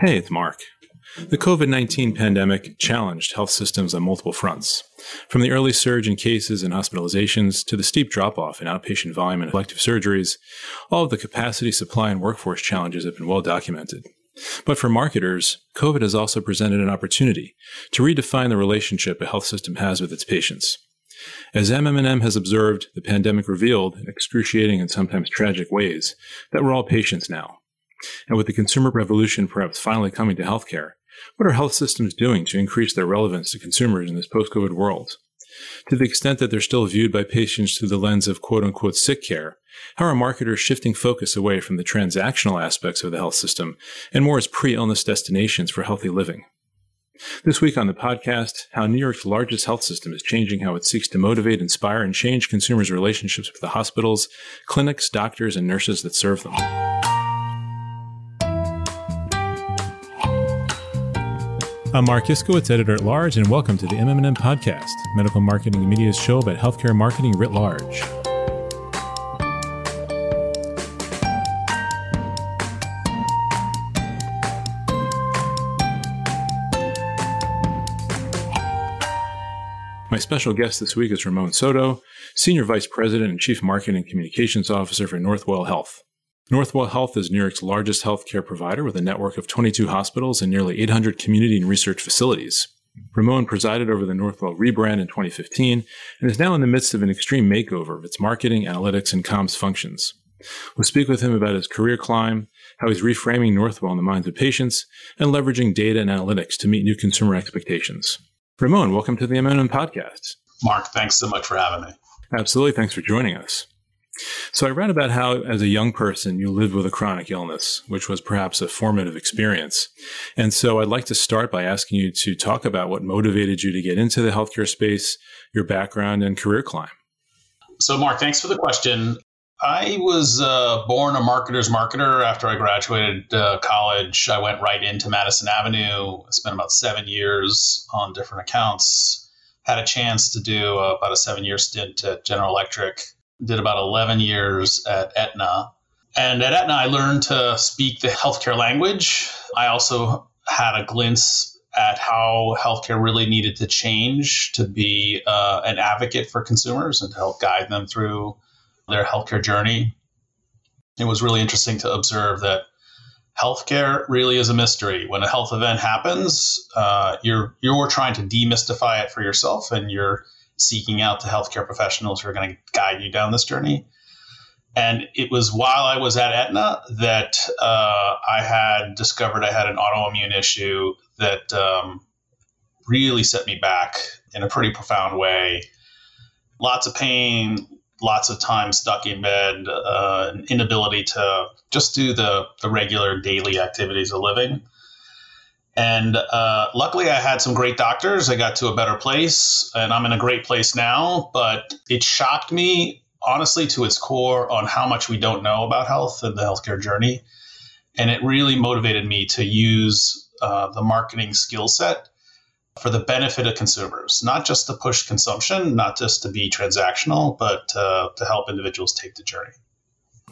Hey, it's Marc. The COVID 19 pandemic challenged health systems on multiple fronts. From the early surge in cases and hospitalizations to the steep drop off in outpatient volume and elective surgeries, all of the capacity, supply, and workforce challenges have been well documented. But for marketers, COVID has also presented an opportunity to redefine the relationship a health system has with its patients. As MM&M has observed, the pandemic revealed, in excruciating and sometimes tragic ways, that we're all patients now. And with the consumer revolution perhaps finally coming to healthcare, what are health systems doing to increase their relevance to consumers in this post COVID world? To the extent that they're still viewed by patients through the lens of quote unquote sick care, how are marketers shifting focus away from the transactional aspects of the health system and more as pre illness destinations for healthy living? This week on the podcast, how New York's largest health system is changing how it seeks to motivate, inspire, and change consumers' relationships with the hospitals, clinics, doctors, and nurses that serve them. I'm Marc Iskowitz, editor at large, and welcome to the MM&M podcast, medical marketing and media's show about healthcare marketing writ large. My special guest this week is Ramon Soto, Senior Vice President and Chief Marketing Communications Officer for Northwell Health. Northwell Health is New York's largest healthcare provider with a network of 22 hospitals and nearly 800 community and research facilities. Ramon presided over the Northwell rebrand in 2015 and is now in the midst of an extreme makeover of its marketing, analytics, and comms functions. We'll speak with him about his career climb, how he's reframing Northwell in the minds of patients, and leveraging data and analytics to meet new consumer expectations. Ramon, welcome to the MM&M podcast. Marc, thanks so much for having me. Absolutely. Thanks for joining us. So I read about how, as a young person, you lived with a chronic illness, which was perhaps a formative experience. And so I'd like to start by asking you to talk about what motivated you to get into the healthcare space, your background, and career climb. So, Marc, thanks for the question. I was uh, born a marketer's marketer after I graduated uh, college. I went right into Madison Avenue, spent about seven years on different accounts, had a chance to do uh, about a seven year stint at General Electric did about 11 years at Aetna. And at Aetna, I learned to speak the healthcare language. I also had a glimpse at how healthcare really needed to change to be uh, an advocate for consumers and to help guide them through their healthcare journey. It was really interesting to observe that healthcare really is a mystery. When a health event happens, uh, you're you're trying to demystify it for yourself, and you're seeking out the healthcare professionals who are going to guide you down this journey. And it was while I was at Aetna that uh, I had discovered I had an autoimmune issue that um, really set me back in a pretty profound way. Lots of pain, lots of time stuck in bed, uh, inability to just do the, the regular daily activities of living. And uh, luckily, I had some great doctors. I got to a better place, and I'm in a great place now. But it shocked me, honestly, to its core on how much we don't know about health and the healthcare journey. And it really motivated me to use uh, the marketing skill set for the benefit of consumers, not just to push consumption, not just to be transactional, but uh, to help individuals take the journey.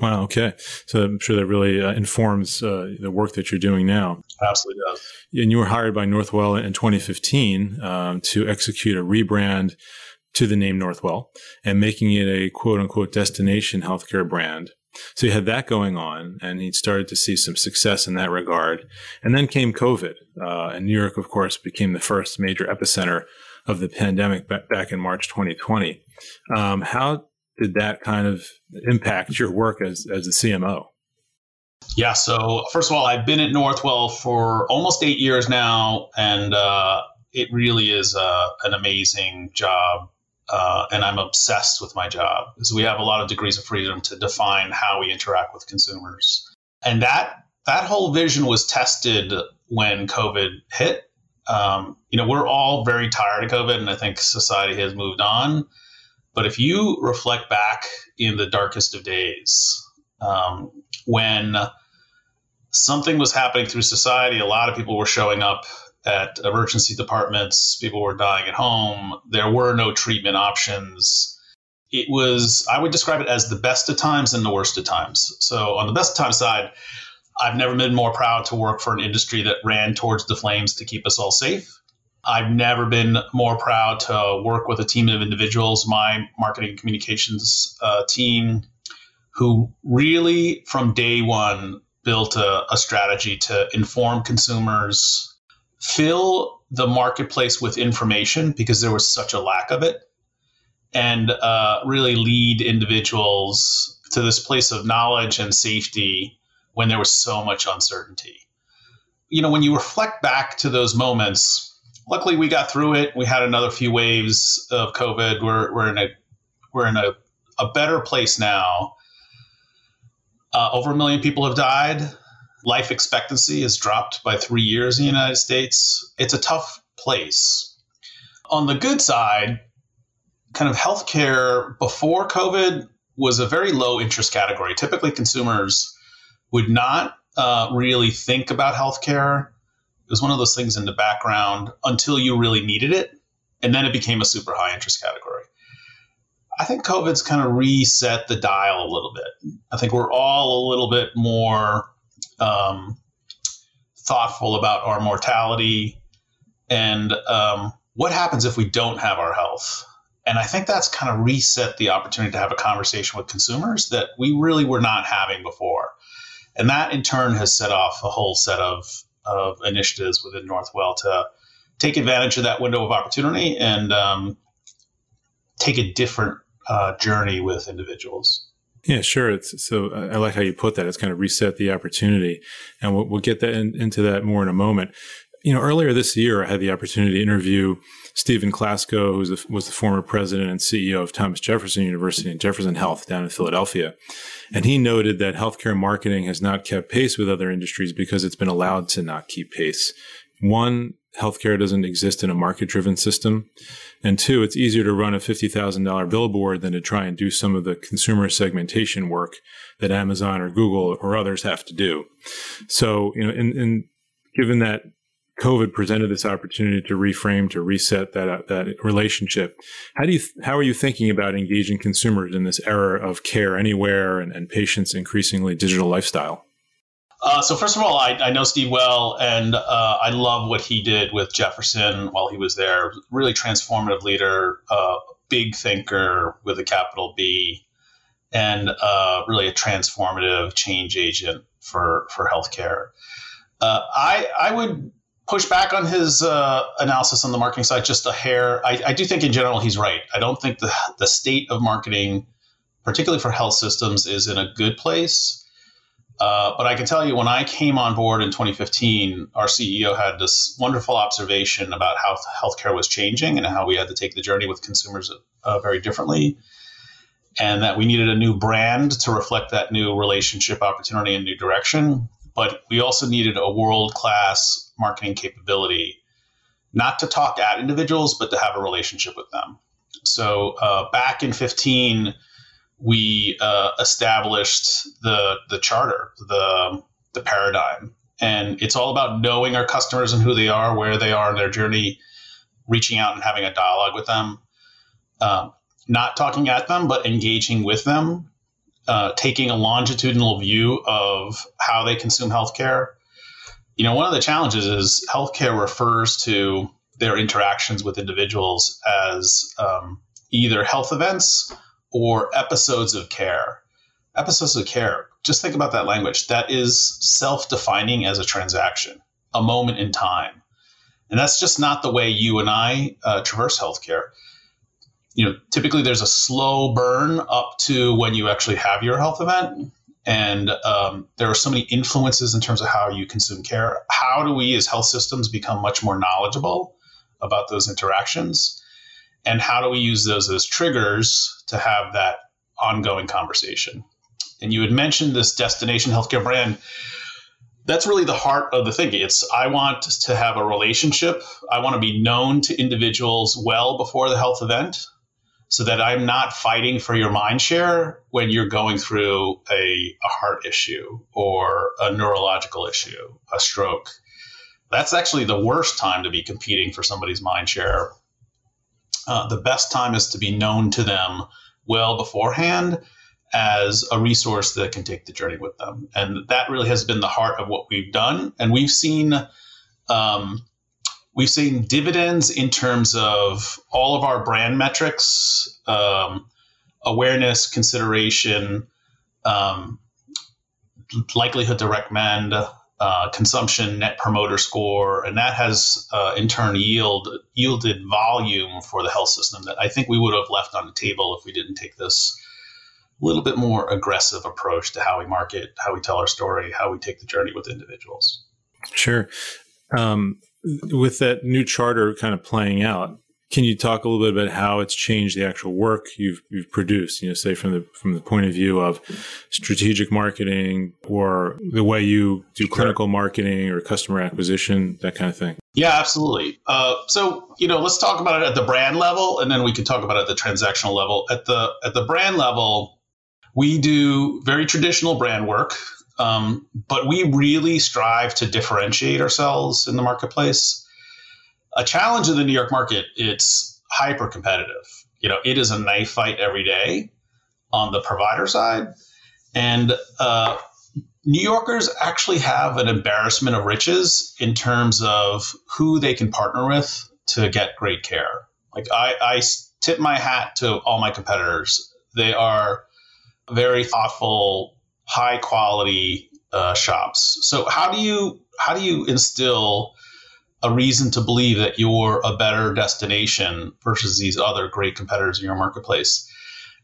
Wow. Okay. So I'm sure that really uh, informs uh, the work that you're doing now. Absolutely does. And you were hired by Northwell in 2015 um, to execute a rebrand to the name Northwell and making it a quote unquote destination healthcare brand. So you had that going on, and he started to see some success in that regard. And then came COVID, uh, and New York, of course, became the first major epicenter of the pandemic back in March 2020. Um, how did that kind of impact your work as, as a CMO? Yeah, so first of all, I've been at Northwell for almost eight years now, and uh, it really is uh, an amazing job. Uh, and I'm obsessed with my job because we have a lot of degrees of freedom to define how we interact with consumers. And that that whole vision was tested when COVID hit. Um, you know, we're all very tired of COVID, and I think society has moved on. But if you reflect back in the darkest of days, um, when something was happening through society, a lot of people were showing up at emergency departments, people were dying at home, there were no treatment options. It was, I would describe it as the best of times and the worst of times. So, on the best of times side, I've never been more proud to work for an industry that ran towards the flames to keep us all safe. I've never been more proud to work with a team of individuals, my marketing communications uh, team, who really from day one built a, a strategy to inform consumers, fill the marketplace with information because there was such a lack of it, and uh, really lead individuals to this place of knowledge and safety when there was so much uncertainty. You know, when you reflect back to those moments, luckily we got through it. We had another few waves of COVID. We're, we're in a we're in a, a better place now. Uh, over a million people have died. Life expectancy has dropped by three years in the United States. It's a tough place. On the good side, kind of healthcare before COVID was a very low interest category. Typically, consumers would not uh, really think about healthcare. It was one of those things in the background until you really needed it, and then it became a super high interest category. I think COVID's kind of reset the dial a little bit. I think we're all a little bit more um, thoughtful about our mortality and um, what happens if we don't have our health. And I think that's kind of reset the opportunity to have a conversation with consumers that we really were not having before. And that in turn has set off a whole set of, of initiatives within Northwell to take advantage of that window of opportunity and um, take a different uh, journey with individuals. Yeah, sure. It's, so I like how you put that. It's kind of reset the opportunity, and we'll, we'll get that in, into that more in a moment. You know, earlier this year, I had the opportunity to interview Stephen Klasko, who was the, was the former president and CEO of Thomas Jefferson University and Jefferson Health down in Philadelphia. And he noted that healthcare marketing has not kept pace with other industries because it's been allowed to not keep pace. One, healthcare doesn't exist in a market driven system. And two, it's easier to run a $50,000 billboard than to try and do some of the consumer segmentation work that Amazon or Google or others have to do. So, you know, and, and given that COVID presented this opportunity to reframe, to reset that, that relationship, how do you, how are you thinking about engaging consumers in this era of care anywhere and, and patients increasingly digital lifestyle? Uh, so first of all, I, I know Steve well, and uh, I love what he did with Jefferson while he was there. Really transformative leader, uh, big thinker with a capital B, and uh, really a transformative change agent for for healthcare. Uh, I I would push back on his analysis on the marketing side just a hair. I, I do think in general he's right. I don't think the the state of marketing, particularly for health systems, is in a good place. Uh, but I can tell you, when I came on board in 2015, our CEO had this wonderful observation about how healthcare was changing and how we had to take the journey with consumers uh, very differently, and that we needed a new brand to reflect that new relationship opportunity and new direction. But we also needed a world class marketing capability, not to talk at individuals, but to have a relationship with them. So uh, back in 15, we uh, established the the charter, the the paradigm, and it's all about knowing our customers and who they are, where they are in their journey, reaching out and having a dialogue with them, um, not talking at them, but engaging with them, uh, taking a longitudinal view of how they consume healthcare. You know, one of the challenges is healthcare refers to their interactions with individuals as um, either health events or episodes of care. Episodes of care, just think about that language. That is self defining as a transaction, a moment in time. And that's just not the way you and I uh, traverse healthcare. You know, typically there's a slow burn up to when you actually have your health event. And um, there are so many influences in terms of how you consume care. How do we as health systems become much more knowledgeable about those interactions? And how do we use those as triggers to have that ongoing conversation? And you had mentioned this destination healthcare brand. That's really the heart of the thing it's i want to have a relationship. I want to be known to individuals well before the health event so that i'm not fighting for your mind share when you're going through a, a heart issue or a neurological issue a stroke. That's actually the worst time to be competing for somebody's mind share uh, the best time is to be known to them well beforehand as a resource that can take the journey with them. And that really has been the heart of what we've done. And we've seen um, we've seen dividends in terms of all of our brand metrics, um, awareness, consideration, um, likelihood to recommend, uh, consumption, net promoter score, and that has uh, in turn yield yielded volume for the health system that I think we would have left on the table if we didn't take this little bit more aggressive approach to how we market, how we tell our story, how we take the journey with individuals. Sure. Um, with that new charter kind of playing out, can you talk a little bit about how it's changed the actual work you've you've produced? You know, say from the from the point of view of strategic marketing or the way you do sure. clinical marketing or customer acquisition, that kind of thing. Yeah, absolutely. Uh, so you know, let's talk about it at the brand level, and then we can talk about it at the transactional level. At the at the brand level, we do very traditional brand work, um, but we really strive to differentiate ourselves in the marketplace. A challenge in the New York market, it's hyper competitive. You know, it is a knife fight every day on the provider side. And uh, New Yorkers actually have an embarrassment of riches in terms of who they can partner with to get great care. Like I, I tip my hat to all my competitors. They are very thoughtful, high quality uh, shops. So how do you how do you instill a reason to believe that you're a better destination versus these other great competitors in your marketplace?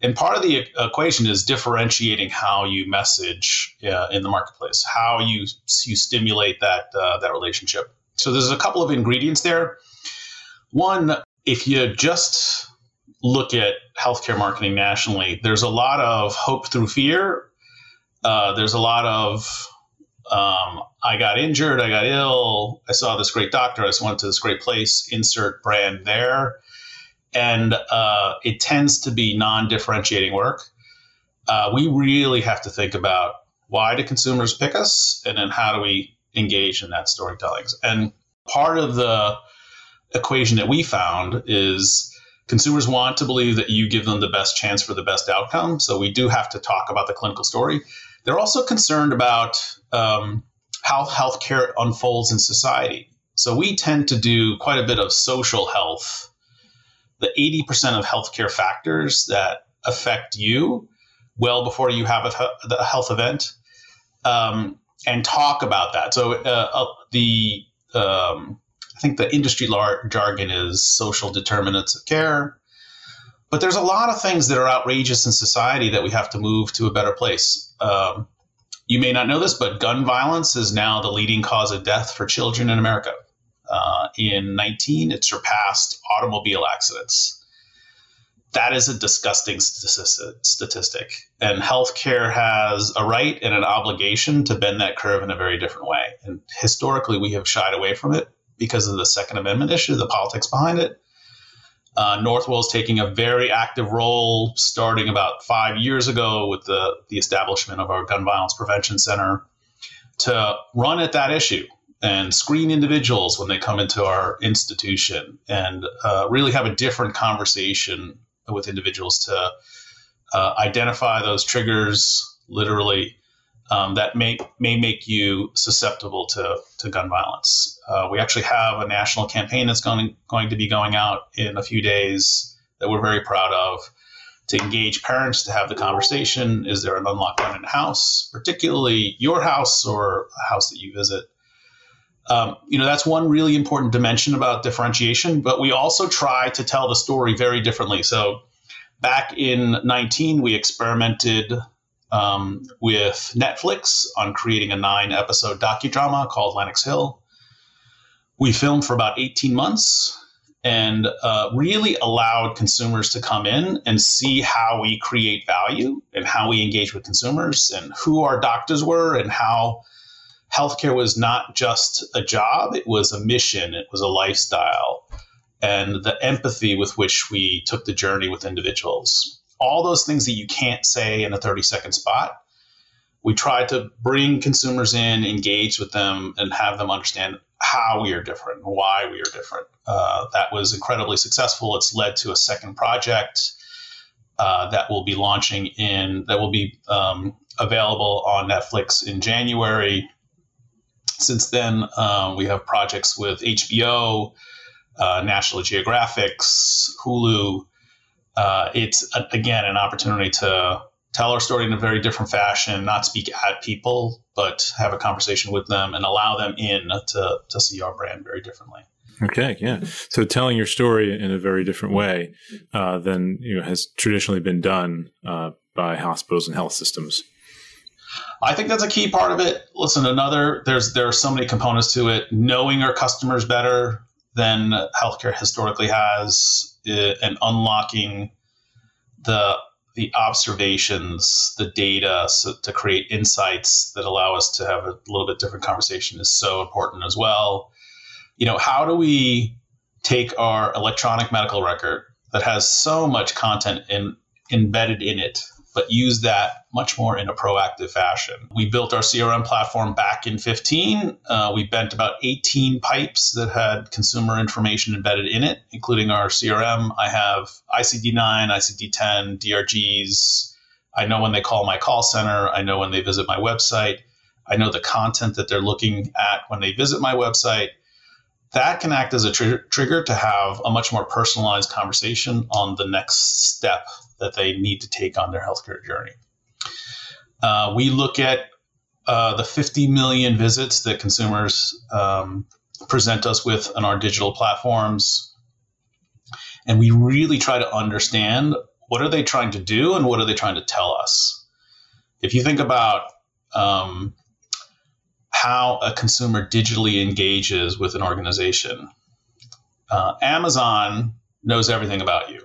And part of the equation is differentiating how you message uh, in the marketplace, how you you stimulate that uh, that relationship. So there's a couple of ingredients there. One, if you just look at healthcare marketing nationally, there's a lot of hope through fear. Uh, there's a lot of um, I got injured, I got ill, I saw this great doctor, I went to this great place, insert brand there. And uh, it tends to be non differentiating work. Uh, we really have to think about why do consumers pick us and then how do we engage in that storytelling. And part of the equation that we found is consumers want to believe that you give them the best chance for the best outcome. So we do have to talk about the clinical story. They're also concerned about um, how healthcare unfolds in society. So we tend to do quite a bit of social health. The 80% of healthcare factors that affect you well before you have a, a health event um, and talk about that. So uh, uh, the um, I think the industry lar- jargon is social determinants of care. But there's a lot of things that are outrageous in society that we have to move to a better place. Um, you may not know this, but gun violence is now the leading cause of death for children in America. Uh, in 19, it surpassed automobile accidents. That is a disgusting statistic. And healthcare has a right and an obligation to bend that curve in a very different way. And historically, we have shied away from it because of the Second Amendment issue, the politics behind it. Uh, Northwell is taking a very active role starting about five years ago with the, the establishment of our Gun Violence Prevention Center to run at that issue and screen individuals when they come into our institution and uh, really have a different conversation with individuals to uh, identify those triggers literally um, that may may make you susceptible to, to gun violence. Uh, we actually have a national campaign that's going going to be going out in a few days that we're very proud of to engage parents to have the conversation. Is there an unlocked gun in the house, particularly your house or a house that you visit? Um, you know that's one really important dimension about differentiation. But we also try to tell the story very differently. So back in 19, we experimented um, with Netflix on creating a nine episode docudrama called Lenox Hill. We filmed for about 18 months and uh, really allowed consumers to come in and see how we create value and how we engage with consumers and who our doctors were and how healthcare was not just a job, it was a mission, it was a lifestyle, and the empathy with which we took the journey with individuals all those things that you can't say in a 30 second spot. We try to bring consumers in, engage with them, and have them understand how we are different, why we are different. Uh, that was incredibly successful. It's led to a second project uh, that will be launching in that will be um, available on Netflix in January. Since then, um, we have projects with HBO, uh, National Geographics, Hulu. Uh, it's again an opportunity to tell our story in a very different fashion, not speak at people, but have a conversation with them and allow them in to, to see our brand very differently. Okay, yeah. So telling your story in a very different way uh, than you know, has traditionally been done uh, by hospitals and health systems. I think that's a key part of it. Listen, another there's there are so many components to it. Knowing our customers better than healthcare historically has, uh, and unlocking the the observations, the data so to create insights that allow us to have a little bit different conversation is so important as well. You know, how do we take our electronic medical record that has so much content in, embedded in it but use that much more in a proactive fashion. We built our CRM platform back in 15. Uh, we bent about 18 pipes that had consumer information embedded in it, including our CRM. I have ICD 9, ICD 10, DRGs. I know when they call my call center. I know when they visit my website. I know the content that they're looking at when they visit my website. That can act as a tr- trigger to have a much more personalized conversation on the next step that they need to take on their healthcare journey. Uh, we look at uh, the 50 million visits that consumers um, present us with on our digital platforms, and we really try to understand what are they trying to do and what are they trying to tell us. If you think about um, how a consumer digitally engages with an organization, uh, Amazon knows everything about you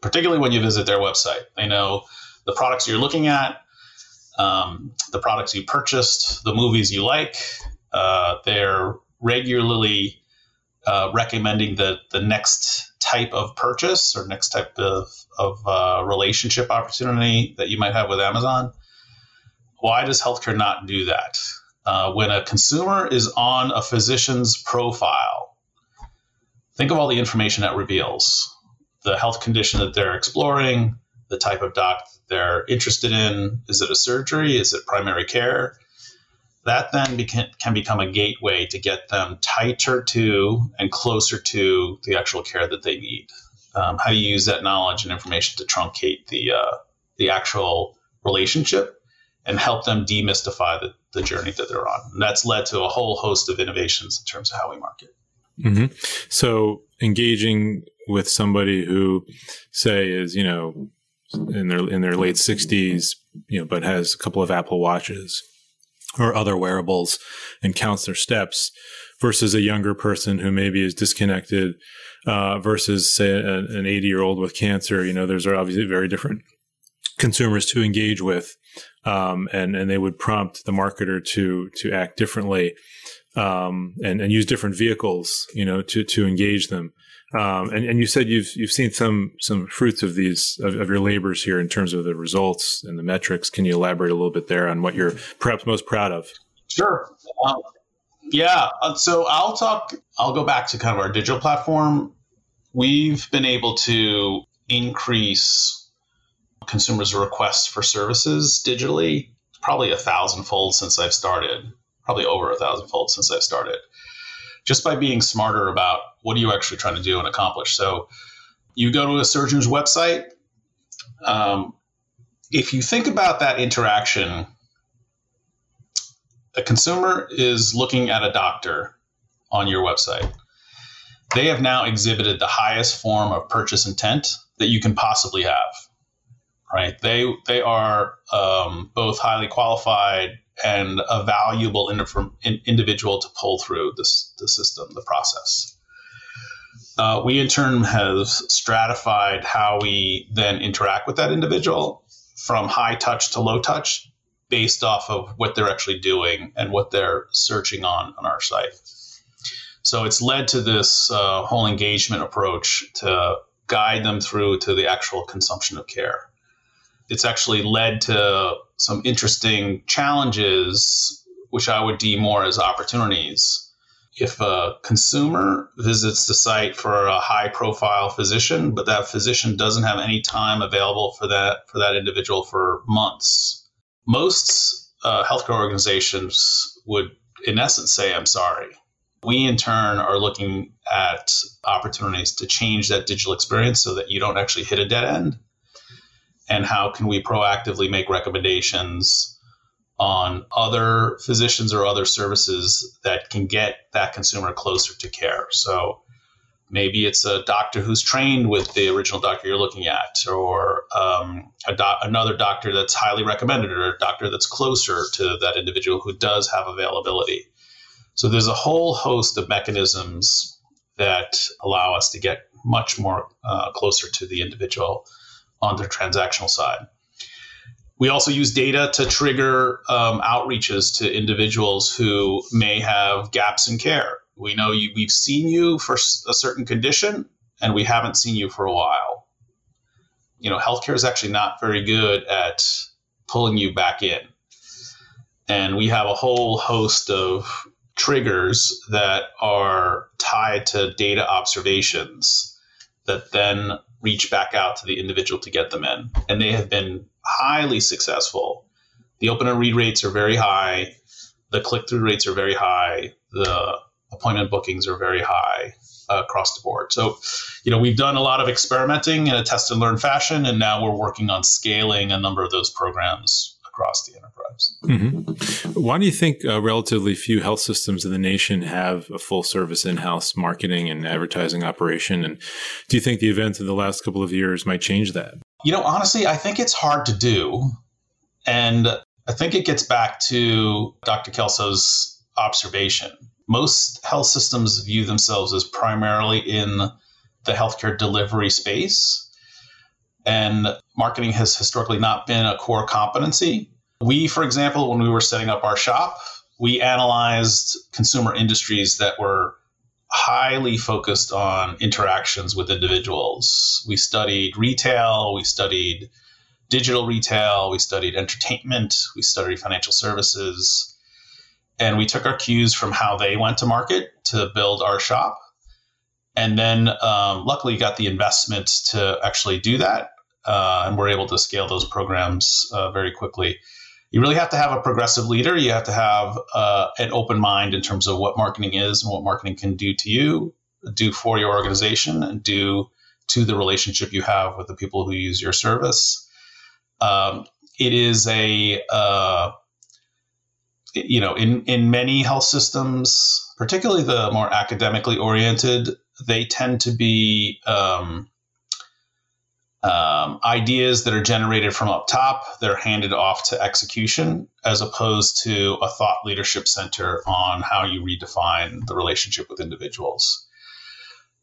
particularly when you visit their website. They know the products you're looking at, um, the products you purchased, the movies you like. Uh, they're regularly uh, recommending the, the next type of purchase or next type of, of uh, relationship opportunity that you might have with Amazon. Why does healthcare not do that? Uh, when a consumer is on a physician's profile, think of all the information that reveals the health condition that they're exploring, the type of doc they're interested in. Is it a surgery? Is it primary care? That then becan, can become a gateway to get them tighter to and closer to the actual care that they need. Um, how do you use that knowledge and information to truncate the uh, the actual relationship and help them demystify the, the journey that they're on? And that's led to a whole host of innovations in terms of how we market. Mm-hmm. So engaging with somebody who say is you know in their in their late 60s you know but has a couple of apple watches or other wearables and counts their steps versus a younger person who maybe is disconnected uh, versus say an 80 year old with cancer you know there's obviously very different consumers to engage with um, and and they would prompt the marketer to to act differently um, and and use different vehicles you know to to engage them um, and, and you said you've you've seen some some fruits of these of, of, your labors here in terms of the results and the metrics. Can you elaborate a little bit there on what you're perhaps most proud of? Sure. Um, yeah. Uh, so I'll talk. I'll go back to kind of our digital platform. We've been able to increase consumers' requests for services digitally probably a thousandfold since I've started. Probably over a thousandfold since I've started just by being smarter about what are you actually trying to do and accomplish. So you go to a surgeon's website. Um, if you think about that interaction, a consumer is looking at a doctor on your website. They have now exhibited the highest form of purchase intent that you can possibly have. Right? They they are um, both highly qualified and a valuable individual to pull through this the system, the process. Uh, we in turn have stratified how we then interact with that individual from high touch to low touch based off of what they're actually doing and what they're searching on on our site. So it's led to this uh, whole engagement approach to guide them through to the actual consumption of care. It's actually led to some interesting challenges, which I would deem more as opportunities. if a consumer visits the site for a high profile physician, but that physician doesn't have any time available for that for that individual for months, most uh, healthcare organizations would, in essence, say, "I'm sorry." We, in turn, are looking at opportunities to change that digital experience so that you don't actually hit a dead end. And how can we proactively make recommendations on other physicians or other services that can get that consumer closer to care. So maybe it's a doctor who's trained with the original doctor you're looking at, or um, do- another doctor that's highly recommended, or a doctor that's closer to that individual who does have availability. So there's a whole host of mechanisms that allow us to get much more uh, closer to the individual on the transactional side. We also use data to trigger um, outreaches to individuals who may have gaps in care. We know you, we've seen you for a certain condition, and we haven't seen you for a while. You know, healthcare is actually not very good at pulling you back in. And we have a whole host of triggers that are tied to data observations that then reach back out to the individual to get them in. And they have been highly successful. The open read rates are very high. The click through rates are very high. The appointment bookings are very high uh, across the board. So, you know, we've done a lot of experimenting in a test and learn fashion, and now we're working on scaling a number of those programs across the enterprise. Mm-hmm. Why do you think uh, relatively few health systems in the nation have a full service in house marketing and advertising operation? And do you think the events of the last couple of years might change that? You know, honestly, I think it's hard to do. And I think it gets back to Dr. Klasko's observation. Most health systems view themselves as primarily in the healthcare delivery space. And marketing has historically not been a core competency. We, for example, when we were setting up our shop, we analyzed consumer industries that were highly focused on interactions with individuals. We studied retail, we studied digital retail, we studied entertainment, we studied financial services, and we took our cues from how they went to market to build our shop. And then um, luckily got the investment to actually do that. Uh, and we're able to scale those programs uh, very quickly you really have to have a progressive leader. You have to have uh, an open mind in terms of what marketing is and what marketing can do to you, do for your organization, and do to the relationship you have with the people who use your service. Um, it is a uh, you know in in many health systems, particularly the more academically oriented, they tend to be um, um, ideas that are generated from up top that are handed off to execution as opposed to a thought leadership center on how you redefine the relationship with individuals.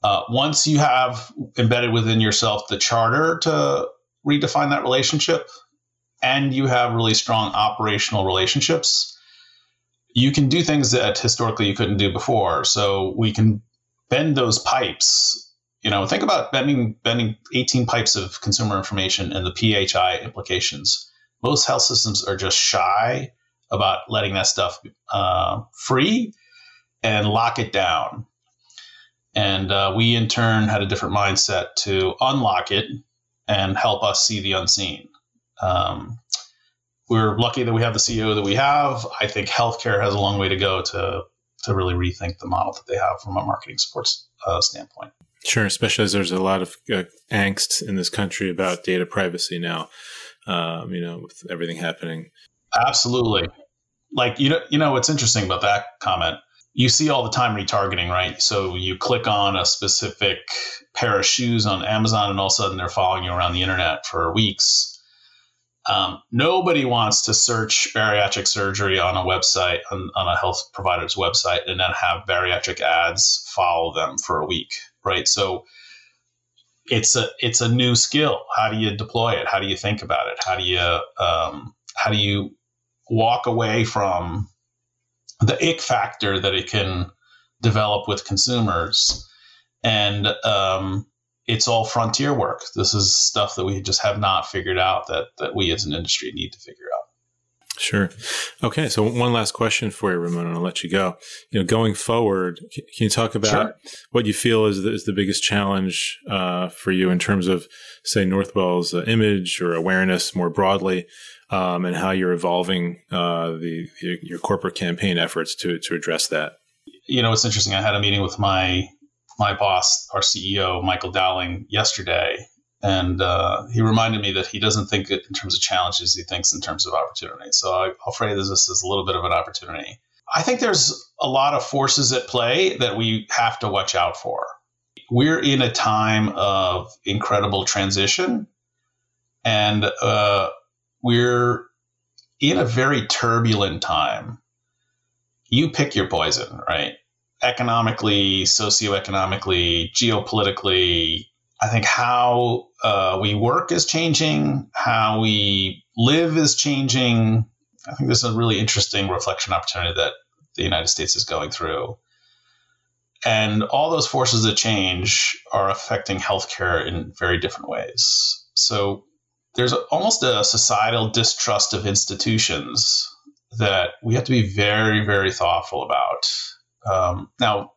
Uh, once you have embedded within yourself the charter to redefine that relationship and you have really strong operational relationships you can do things that historically you couldn't do before. So we can bend those pipes you know, think about bending bending 18 pipes of consumer information and the PHI implications. Most health systems are just shy about letting that stuff uh, free and lock it down. And uh, we, in turn, had a different mindset to unlock it and help us see the unseen. Um, we're lucky that we have the CEO that we have. I think healthcare has a long way to go to to really rethink the model that they have from a marketing support uh, standpoint. Sure, especially as there's a lot of uh, angst in this country about data privacy now. Um, you know, with everything happening. Absolutely. Like you know, you know what's interesting about that comment. You see all the time retargeting, right? So you click on a specific pair of shoes on Amazon, and all of a sudden they're following you around the internet for weeks. Um, nobody wants to search bariatric surgery on a website, on, on a health provider's website, and then have bariatric ads follow them for a week right? So it's a it's a new skill. How do you deploy it? How do you think about it? How do you um, how do you walk away from the ick factor that it can develop with consumers? And um, it's all frontier work. This is stuff that we just have not figured out that that we as an industry need to figure out. Sure. Okay. So one last question for you, Ramon, and I'll let you go. You know, going forward, can you talk about sure. what you feel is the, is the biggest challenge uh, for you in terms of, say, Northwell's uh, image or awareness more broadly, um, and how you're evolving uh, the your, your corporate campaign efforts to to address that? You know, it's interesting. I had a meeting with my my boss, our CEO, Michael Dowling, yesterday, and uh, he reminded me that he doesn't think in terms of challenges; he thinks in terms of opportunity. So I, will phrase this as a little bit of an opportunity. I think there's a lot of forces at play that we have to watch out for. We're in a time of incredible transition, and uh, we're in a very turbulent time. You pick your poison, right? Economically, socioeconomically, geopolitically, I think how uh, we work is changing, how we live is changing. I think this is a really interesting reflection opportunity that the United States is going through. And all those forces of change are affecting healthcare in very different ways. So there's almost a societal distrust of institutions that we have to be very, very thoughtful about. Um, now,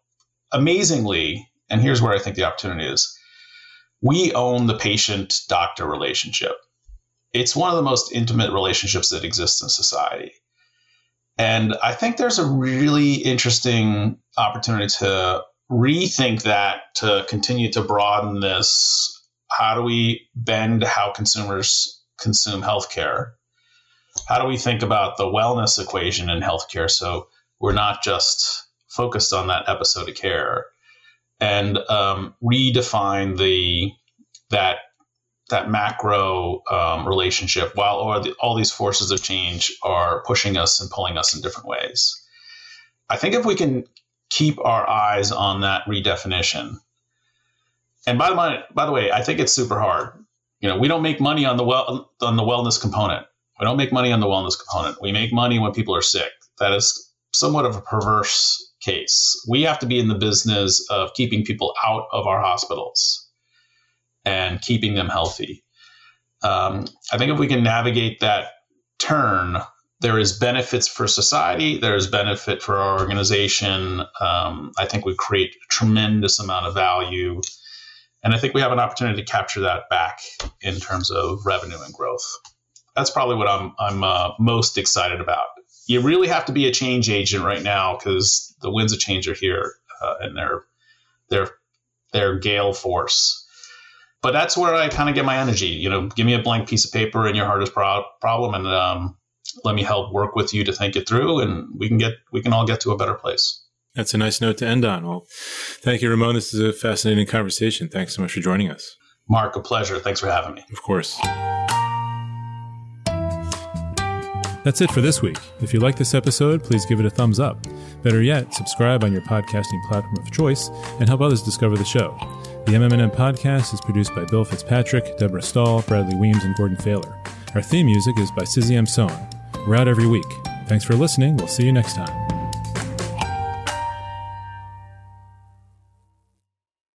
amazingly, and here's where I think the opportunity is we own the patient doctor relationship. It's one of the most intimate relationships that exists in society. And I think there's a really interesting opportunity to rethink that, to continue to broaden this. How do we bend how consumers consume healthcare? How do we think about the wellness equation in healthcare so we're not just focused on that episode of care? And um, redefine the that that macro um, relationship while all, the, all these forces of change are pushing us and pulling us in different ways. I think if we can keep our eyes on that redefinition, and by the by the way, I think it's super hard. You know, we don't make money on the well on the wellness component. We don't make money on the wellness component. We make money when people are sick. That is somewhat of a perverse case. We have to be in the business of keeping people out of our hospitals and keeping them healthy. Um, I think if we can navigate that turn, there is benefits for society. There is benefit for our organization. Um, I think we create a tremendous amount of value, and I think we have an opportunity to capture that back in terms of revenue and growth. That's probably what I'm I'm uh, most excited about you really have to be a change agent right now because the winds of change are here uh, and they're they're they're gale force. But that's where I kind of get my energy. You know, give me a blank piece of paper and your hardest pro- problem, and um, let me help work with you to think it through, and we can get we can all get to a better place. That's a nice note to end on. Well, thank you, Ramon. This is a fascinating conversation. Thanks so much for joining us. Marc, a pleasure. Thanks for having me. Of course. That's it for this week. If you like this episode, please give it a thumbs up. Better yet, subscribe on your podcasting platform of choice and help others discover the show. The MMM podcast is produced by Bill Fitzpatrick, Deborah Stahl, Bradley Weems, and Gordon Thaler. Our theme music is by Sizzy M. Sohn. We're out every week. Thanks for listening. We'll see you next time.